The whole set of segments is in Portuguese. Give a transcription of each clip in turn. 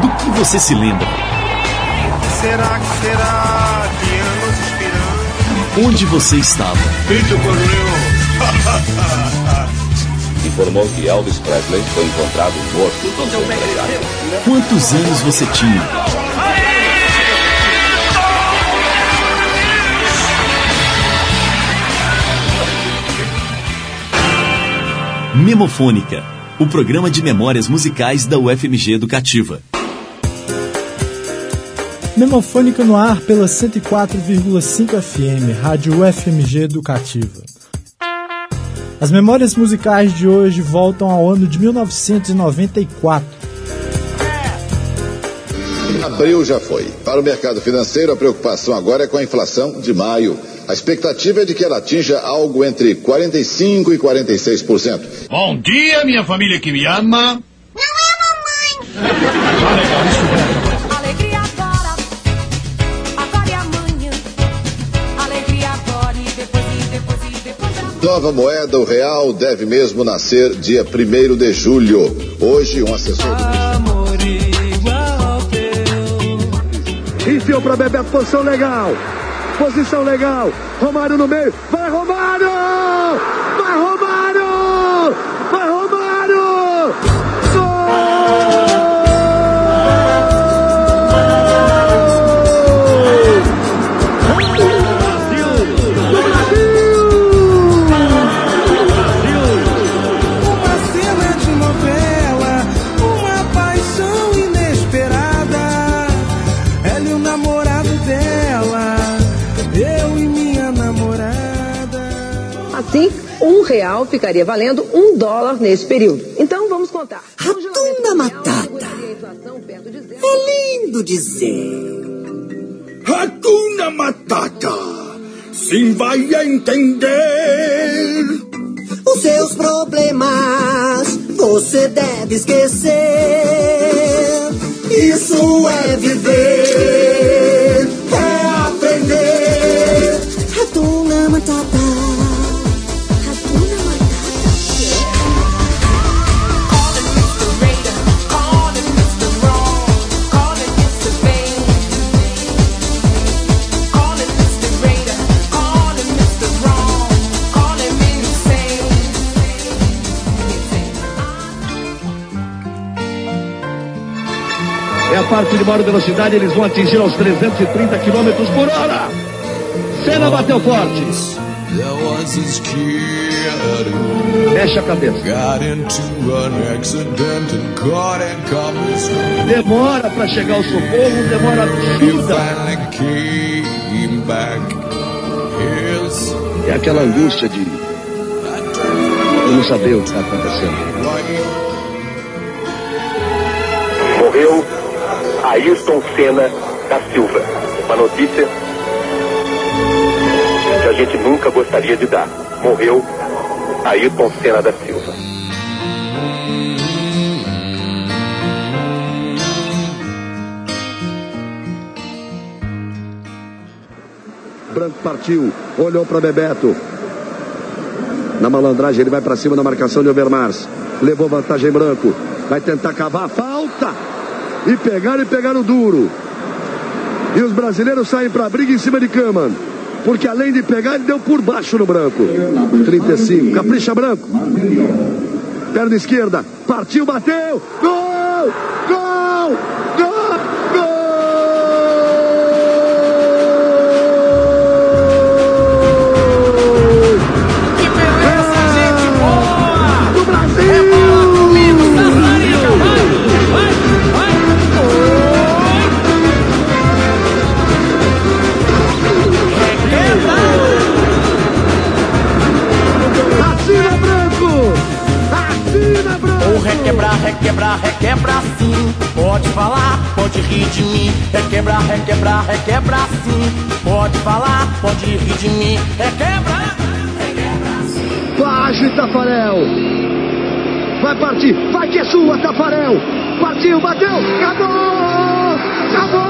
Do que você se lembra? Será que será que anos esperando? Onde você estava? Feito informou que Elvis Presley foi encontrado morto. Quantos anos você tinha? Memofônica, o programa de memórias musicais da UFMG Educativa. Memofônica no ar pela 104,5 FM, Rádio UFMG Educativa. As memórias musicais de hoje voltam ao ano de 1994. Abril já foi. Para o mercado financeiro, a preocupação agora é com a inflação de maio. A expectativa é de que ela atinja algo entre 45% e 46%. Bom dia, minha família que me ama. Não é mamãe. E e e depois e depois. Nova moeda, o real, deve mesmo nascer dia 1 de julho. Hoje, um assessor do Enfiou para Bebeto, posição legal. Posição legal. Romário no meio. Vai, Romário! Real ficaria valendo um dólar nesse período. Então vamos contar. Ratunda Matata. É lindo dizer. Hakuna Matata. Sim vai entender. Os seus problemas você deve esquecer. Isso é viver, maior velocidade, eles vão atingir aos 330 km por hora. Senna bateu forte. Mexe a cabeça. Demora para chegar ao socorro, demora absurda. É aquela angústia de eu não saber o que está acontecendo. Morreu Ayrton Senna da Silva. Uma notícia que a gente nunca gostaria de dar. Morreu Ayrton Senna da Silva. Branco partiu, olhou para Bebeto. Na malandragem, ele vai para cima na marcação de Overmars. Levou vantagem Branco. Vai tentar cavar. Falta! E pegaram e pegaram duro. E os brasileiros saem para a briga em cima de Kaman. Porque além de pegar, ele deu por baixo no Branco. 35. Capricha Branco. Perna esquerda. Partiu, bateu. Gol! Gol! Gol! Ou requebrar, requebrar, requebrar sim. Pode falar, pode rir de mim. Requebrar, requebrar, requebrar sim. Pode falar, pode rir de mim. Requebrar, requebrar sim. Plágio, Tafarel! Vai partir! Vai que é sua, Tafarel! Partiu, bateu! Acabou! Acabou!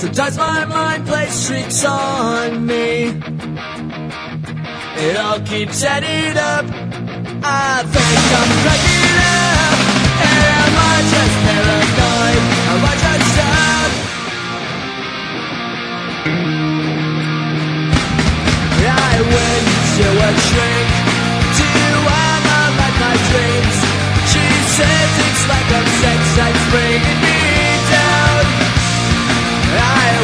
Sometimes my mind plays tricks on me. It all keeps adding up. I think I'm cracking up. Am I just paranoid? Am I just sad? I went to a shrink to analyze my dreams. She says it's like a sex that's bringing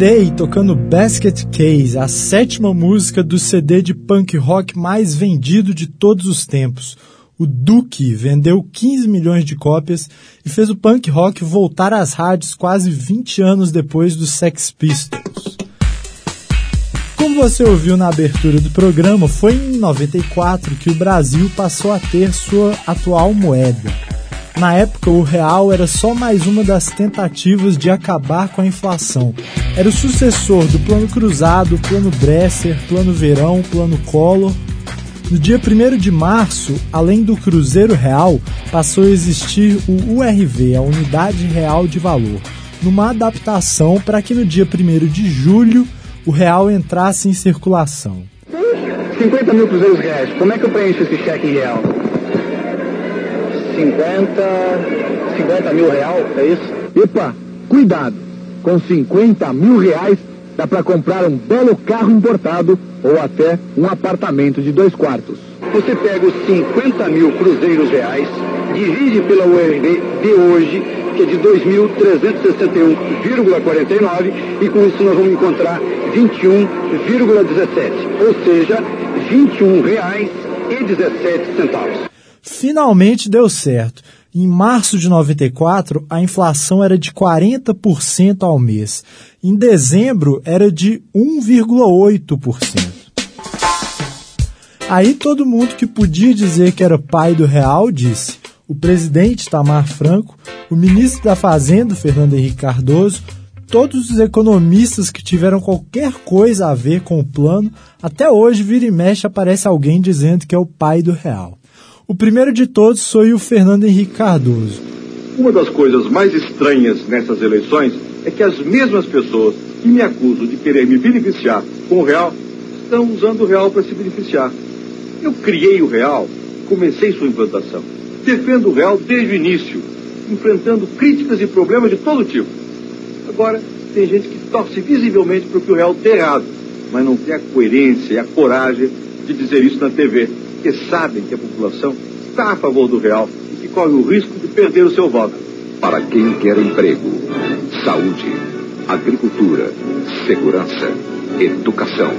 Day tocando Basket Case, a sétima música do CD de punk rock mais vendido de todos os tempos. O Duke vendeu 15 milhões de cópias e fez o punk rock voltar às rádios quase 20 anos depois dos Sex Pistols. Como você ouviu na abertura do programa, foi em 94 que o Brasil passou a ter sua atual moeda. Na época, o real era só mais uma das tentativas de acabar com a inflação. Era o sucessor do Plano Cruzado, Plano Bresser, Plano Verão, Plano Collor. No dia 1 de março, além do Cruzeiro Real, passou a existir o URV, a Unidade Real de Valor, numa adaptação para que no dia 1 de julho o real entrasse em circulação. 50 mil cruzeiros reais. Como é que eu preencho esse cheque em real? 50. 50 mil real, é isso? Epa, cuidado! Com 50 mil reais dá para comprar um belo carro importado ou até um apartamento de dois quartos. Você pega os 50 mil cruzeiros reais, divide pela URV de hoje, que é de 2.361,49, e com isso nós vamos encontrar 21,17, ou seja, 21 reais e 17 centavos. Finalmente deu certo. Em março de 94, a inflação era de 40% ao mês. Em dezembro, era de 1,8%. Aí todo mundo que podia dizer que era pai do real disse. O presidente Tamar Franco, o ministro da Fazenda Fernando Henrique Cardoso, todos os economistas que tiveram qualquer coisa a ver com o plano, até hoje vira e mexe aparece alguém dizendo que é o pai do real. O primeiro de todos foi o Fernando Henrique Cardoso. Uma das coisas mais estranhas nessas eleições é que as mesmas pessoas que me acusam de querer me beneficiar com o real estão usando o real para se beneficiar. Eu criei o real, comecei sua implantação. Defendo o real desde o início, enfrentando críticas e problemas de todo tipo. Agora, tem gente que torce visivelmente para que o real dê errado, mas não tem a coerência e a coragem de dizer isso na TV, porque sabem que a população está a favor do real e que corre o risco de perder o seu voto. Para quem quer emprego, saúde, agricultura, segurança, educação.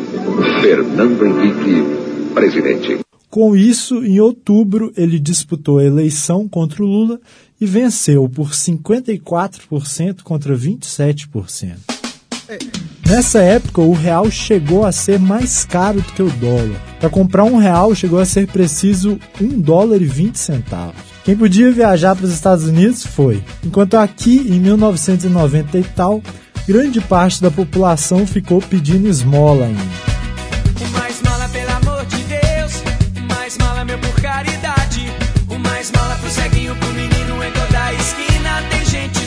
Fernando Henrique, presidente. Com isso, em outubro, ele disputou a eleição contra o Lula e venceu por 54% contra 27%. Nessa época, o real chegou a ser mais caro do que o dólar. Para comprar um real, chegou a ser preciso 1 dólar e 20 centavos. Quem podia viajar para os Estados Unidos foi. Enquanto aqui, em 1990 e tal, grande parte da população ficou pedindo esmola ainda.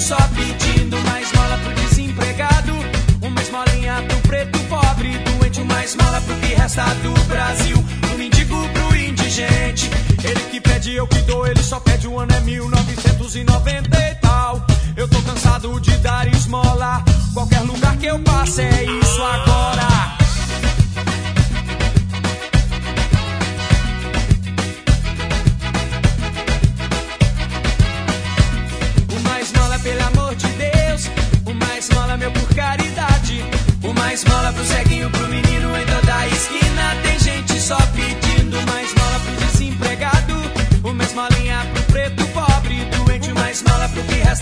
Só do Brasil. Pro mendigo, pro indigente. Ele que pede, eu que dou. Ele só pede o ano é 1990 e tal. Eu tô cansado de dar esmola. Qualquer lugar que eu passe é isso agora. Uma esmola, pelo amor de Deus. Uma esmola, meu, por caridade. Uma esmola pro ceguinho, pro menino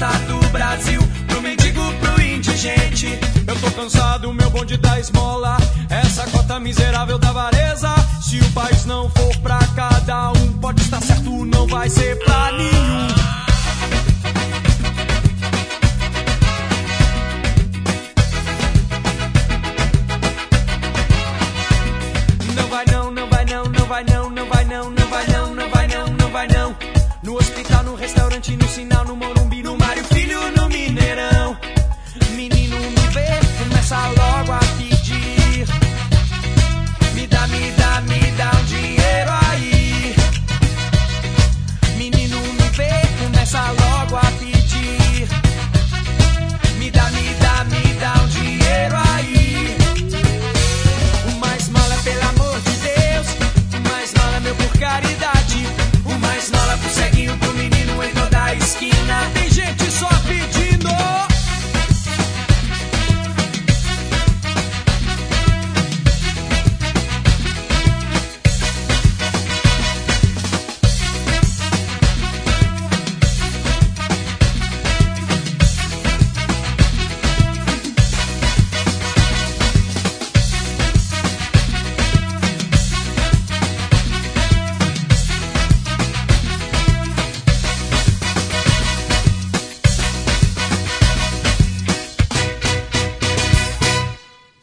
resta do Brasil. Pro mendigo, pro indigente. Eu tô cansado, meu bonde da esmola. Essa cota miserável da avareza. Se o país não for pra cada um, pode estar certo, não vai ser pra nenhum.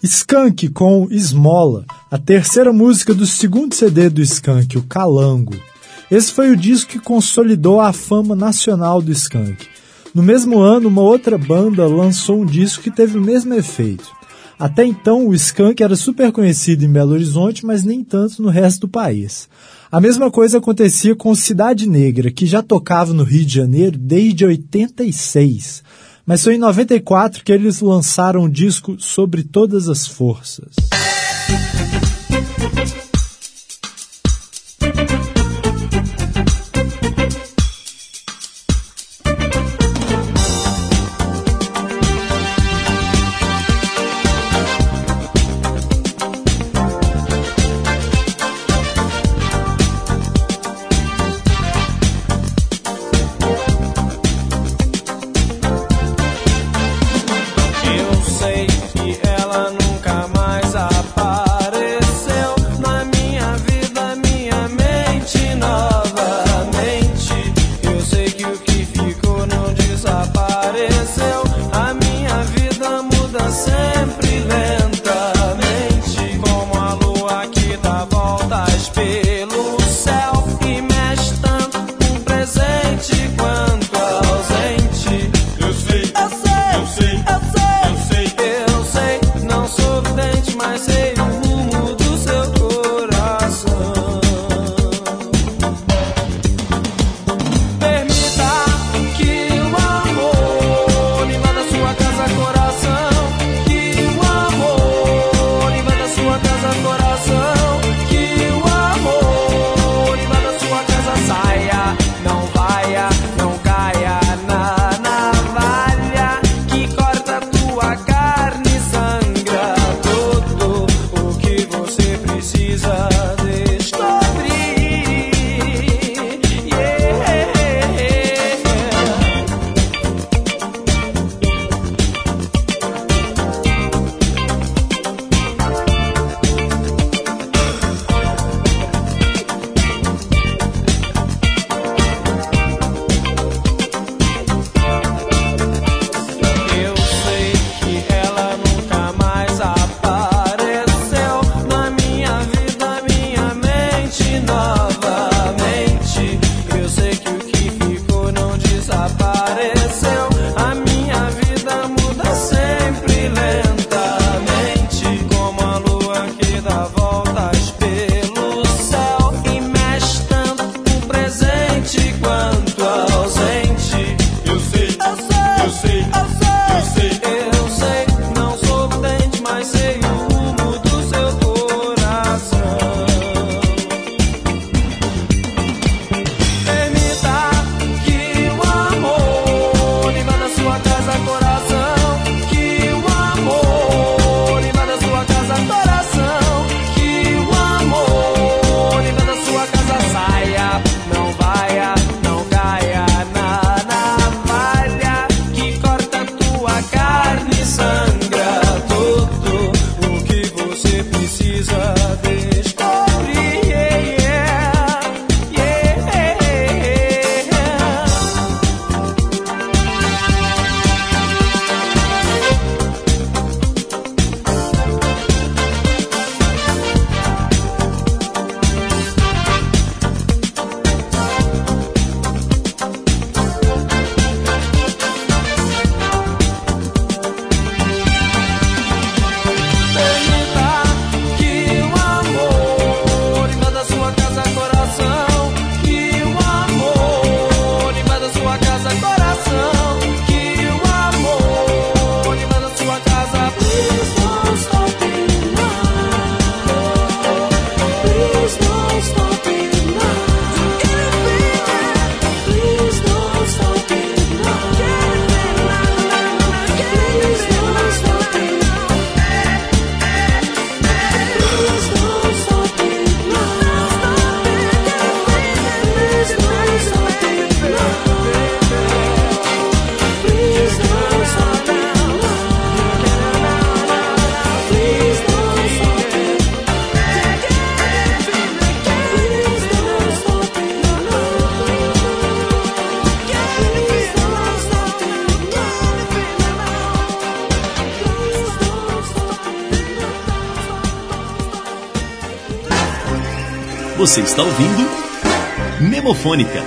Skank com Esmola, a terceira música do segundo CD do Skank, o Calango. Esse foi o disco que consolidou a fama nacional do Skank. No mesmo ano, uma outra banda lançou um disco que teve o mesmo efeito. Até então, o Skank era super conhecido em Belo Horizonte, mas nem tanto no resto do país. A mesma coisa acontecia com Cidade Negra, que já tocava no Rio de Janeiro desde 86. Mas foi em 94 que eles lançaram o disco Sobre Todas as Forças. Você está ouvindo Memofônica,